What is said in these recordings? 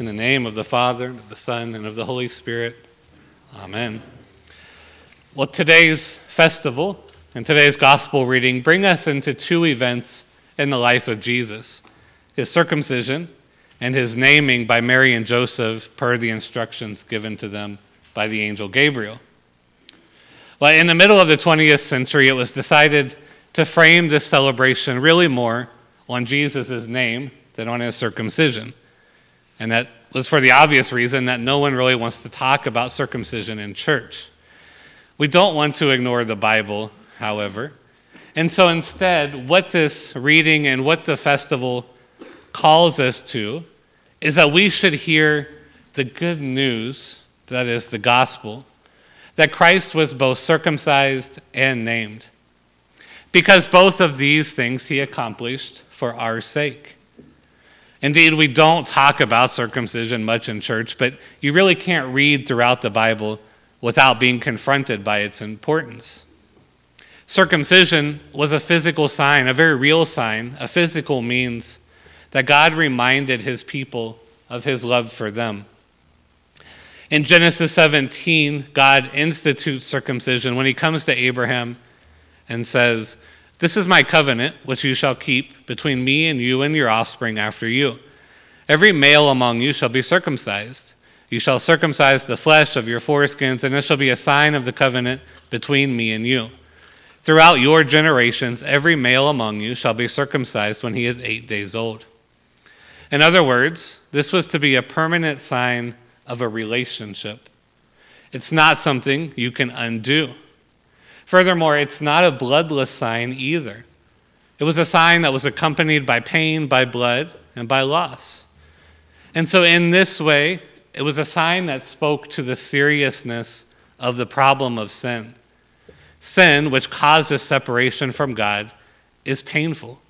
In the name of the Father, and of the Son, and of the Holy Spirit. Amen. Well, today's festival and today's gospel reading bring us into two events in the life of Jesus his circumcision and his naming by Mary and Joseph per the instructions given to them by the angel Gabriel. Well, in the middle of the 20th century, it was decided to frame this celebration really more on Jesus' name than on his circumcision. And that was for the obvious reason that no one really wants to talk about circumcision in church. We don't want to ignore the Bible, however. And so instead, what this reading and what the festival calls us to is that we should hear the good news, that is, the gospel, that Christ was both circumcised and named. Because both of these things he accomplished for our sake. Indeed, we don't talk about circumcision much in church, but you really can't read throughout the Bible without being confronted by its importance. Circumcision was a physical sign, a very real sign, a physical means that God reminded his people of his love for them. In Genesis 17, God institutes circumcision when he comes to Abraham and says, this is my covenant, which you shall keep between me and you and your offspring after you. Every male among you shall be circumcised. You shall circumcise the flesh of your foreskins, and it shall be a sign of the covenant between me and you. Throughout your generations, every male among you shall be circumcised when he is eight days old. In other words, this was to be a permanent sign of a relationship. It's not something you can undo. Furthermore, it's not a bloodless sign either. It was a sign that was accompanied by pain, by blood, and by loss. And so, in this way, it was a sign that spoke to the seriousness of the problem of sin. Sin, which causes separation from God, is painful.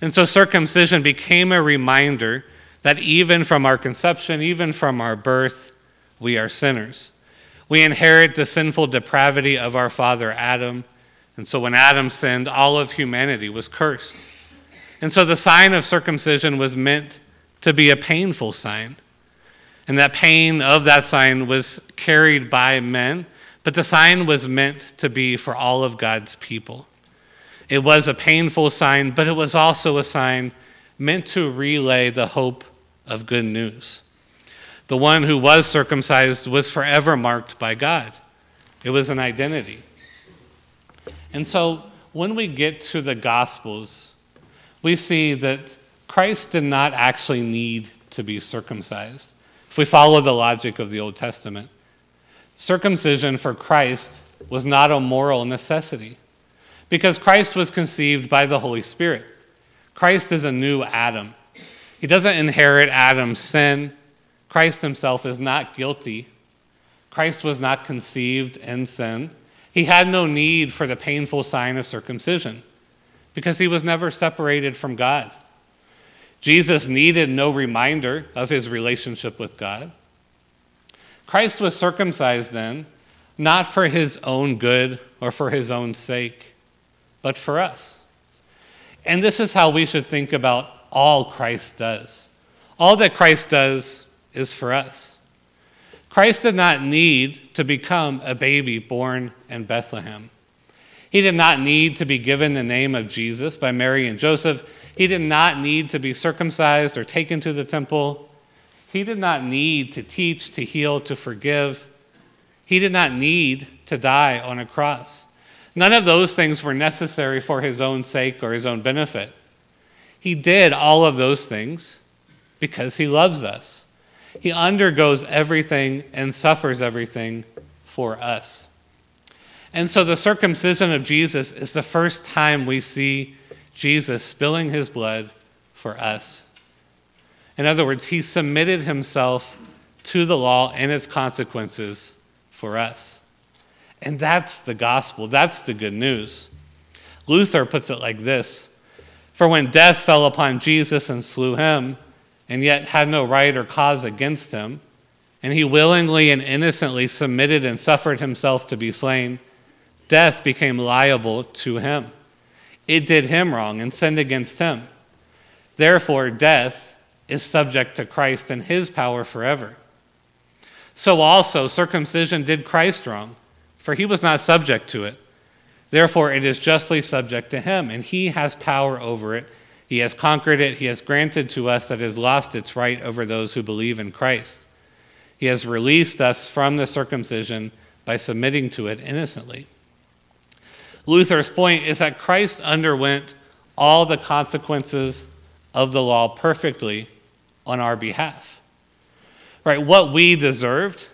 And so, circumcision became a reminder that even from our conception, even from our birth, we are sinners. We inherit the sinful depravity of our father Adam. And so when Adam sinned, all of humanity was cursed. And so the sign of circumcision was meant to be a painful sign. And that pain of that sign was carried by men, but the sign was meant to be for all of God's people. It was a painful sign, but it was also a sign meant to relay the hope of good news. The one who was circumcised was forever marked by God, it was an identity. And so when we get to the Gospels, we see that Christ did not actually need to be circumcised. If we follow the logic of the Old Testament, circumcision for Christ was not a moral necessity because Christ was conceived by the Holy Spirit. Christ is a new Adam. He doesn't inherit Adam's sin, Christ himself is not guilty. Christ was not conceived in sin. He had no need for the painful sign of circumcision because he was never separated from God. Jesus needed no reminder of his relationship with God. Christ was circumcised then, not for his own good or for his own sake, but for us. And this is how we should think about all Christ does. All that Christ does is for us. Christ did not need to become a baby born in Bethlehem. He did not need to be given the name of Jesus by Mary and Joseph. He did not need to be circumcised or taken to the temple. He did not need to teach, to heal, to forgive. He did not need to die on a cross. None of those things were necessary for his own sake or his own benefit. He did all of those things because he loves us. He undergoes everything and suffers everything for us. And so the circumcision of Jesus is the first time we see Jesus spilling his blood for us. In other words, he submitted himself to the law and its consequences for us. And that's the gospel. That's the good news. Luther puts it like this For when death fell upon Jesus and slew him, and yet had no right or cause against him, and he willingly and innocently submitted and suffered himself to be slain, death became liable to him. It did him wrong and sinned against him. Therefore, death is subject to Christ and his power forever. So also, circumcision did Christ wrong, for he was not subject to it. Therefore, it is justly subject to him, and he has power over it. He has conquered it. He has granted to us that has lost its right over those who believe in Christ. He has released us from the circumcision by submitting to it innocently. Luther's point is that Christ underwent all the consequences of the law perfectly on our behalf. Right? What we deserved,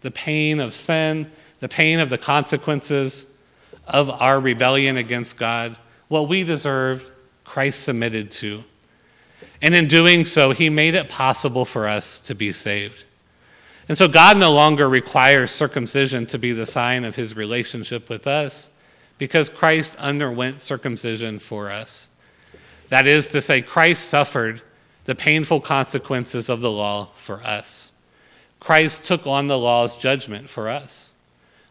the pain of sin, the pain of the consequences of our rebellion against God, what we deserved, Christ submitted to. And in doing so, he made it possible for us to be saved. And so God no longer requires circumcision to be the sign of his relationship with us because Christ underwent circumcision for us. That is to say, Christ suffered the painful consequences of the law for us. Christ took on the law's judgment for us.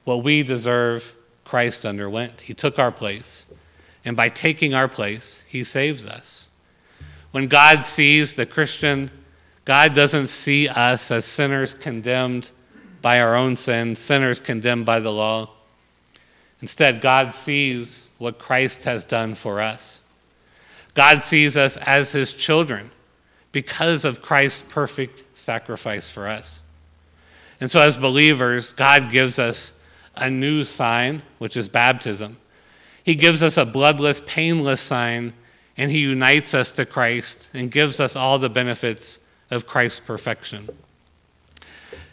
What we deserve, Christ underwent. He took our place. And by taking our place, he saves us. When God sees the Christian, God doesn't see us as sinners condemned by our own sin, sinners condemned by the law. Instead, God sees what Christ has done for us. God sees us as his children because of Christ's perfect sacrifice for us. And so, as believers, God gives us a new sign, which is baptism. He gives us a bloodless, painless sign, and He unites us to Christ and gives us all the benefits of Christ's perfection.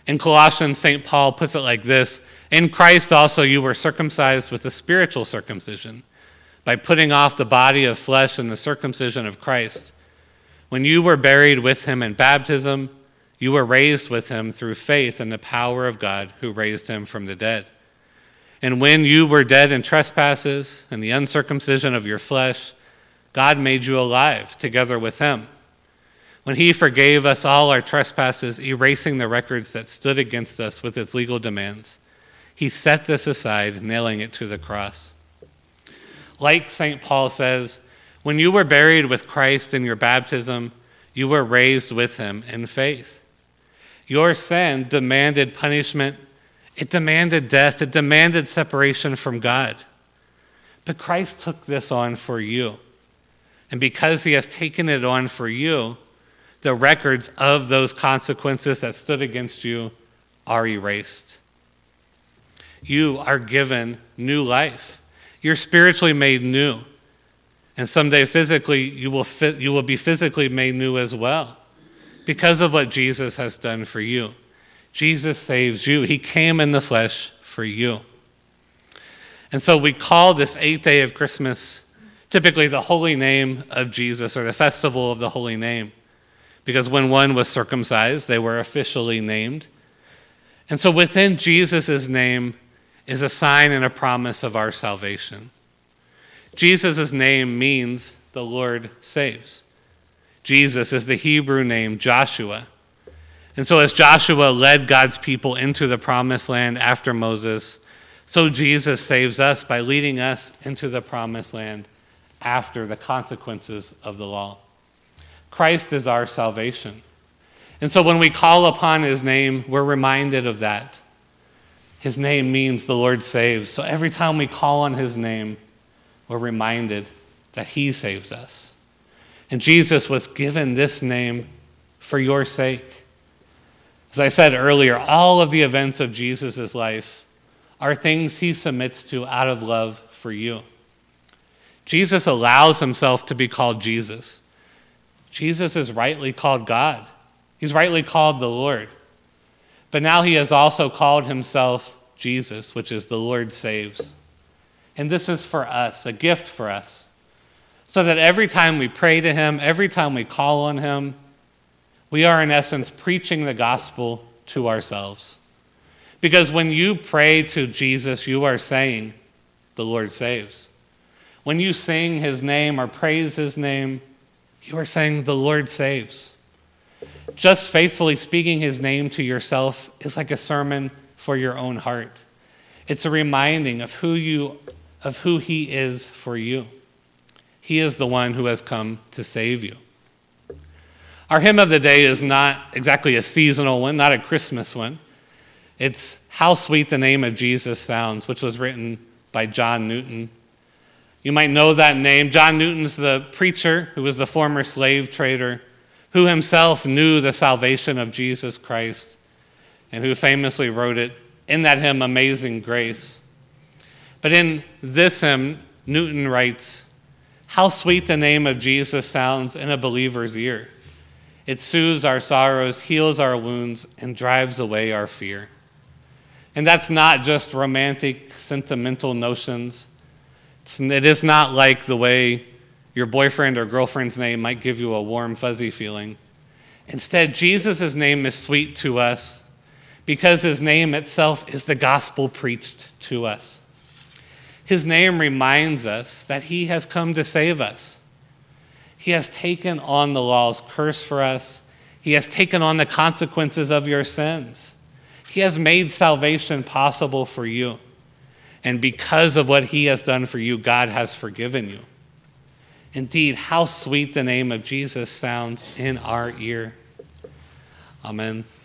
In Colossians, St. Paul puts it like this In Christ also you were circumcised with a spiritual circumcision, by putting off the body of flesh and the circumcision of Christ. When you were buried with him in baptism, you were raised with him through faith in the power of God who raised him from the dead. And when you were dead in trespasses and the uncircumcision of your flesh, God made you alive together with him. When he forgave us all our trespasses, erasing the records that stood against us with its legal demands, he set this aside, nailing it to the cross. Like St. Paul says, when you were buried with Christ in your baptism, you were raised with him in faith. Your sin demanded punishment it demanded death, it demanded separation from God. But Christ took this on for you. And because he has taken it on for you, the records of those consequences that stood against you are erased. You are given new life. You're spiritually made new. And someday physically, you will, you will be physically made new as well because of what Jesus has done for you. Jesus saves you. He came in the flesh for you. And so we call this eighth day of Christmas typically the holy name of Jesus or the festival of the holy name. Because when one was circumcised, they were officially named. And so within Jesus' name is a sign and a promise of our salvation. Jesus' name means the Lord saves. Jesus is the Hebrew name Joshua. And so, as Joshua led God's people into the promised land after Moses, so Jesus saves us by leading us into the promised land after the consequences of the law. Christ is our salvation. And so, when we call upon his name, we're reminded of that. His name means the Lord saves. So, every time we call on his name, we're reminded that he saves us. And Jesus was given this name for your sake. As I said earlier, all of the events of Jesus' life are things he submits to out of love for you. Jesus allows himself to be called Jesus. Jesus is rightly called God, he's rightly called the Lord. But now he has also called himself Jesus, which is the Lord saves. And this is for us, a gift for us. So that every time we pray to him, every time we call on him, we are, in essence, preaching the gospel to ourselves. Because when you pray to Jesus, you are saying, The Lord saves. When you sing his name or praise his name, you are saying, The Lord saves. Just faithfully speaking his name to yourself is like a sermon for your own heart. It's a reminding of who you of who he is for you. He is the one who has come to save you. Our hymn of the day is not exactly a seasonal one, not a Christmas one. It's How Sweet the Name of Jesus Sounds, which was written by John Newton. You might know that name. John Newton's the preacher who was the former slave trader, who himself knew the salvation of Jesus Christ, and who famously wrote it in that hymn, Amazing Grace. But in this hymn, Newton writes, How sweet the name of Jesus sounds in a believer's ear. It soothes our sorrows, heals our wounds, and drives away our fear. And that's not just romantic, sentimental notions. It's, it is not like the way your boyfriend or girlfriend's name might give you a warm, fuzzy feeling. Instead, Jesus' name is sweet to us because his name itself is the gospel preached to us. His name reminds us that he has come to save us. He has taken on the law's curse for us. He has taken on the consequences of your sins. He has made salvation possible for you. And because of what he has done for you, God has forgiven you. Indeed, how sweet the name of Jesus sounds in our ear. Amen.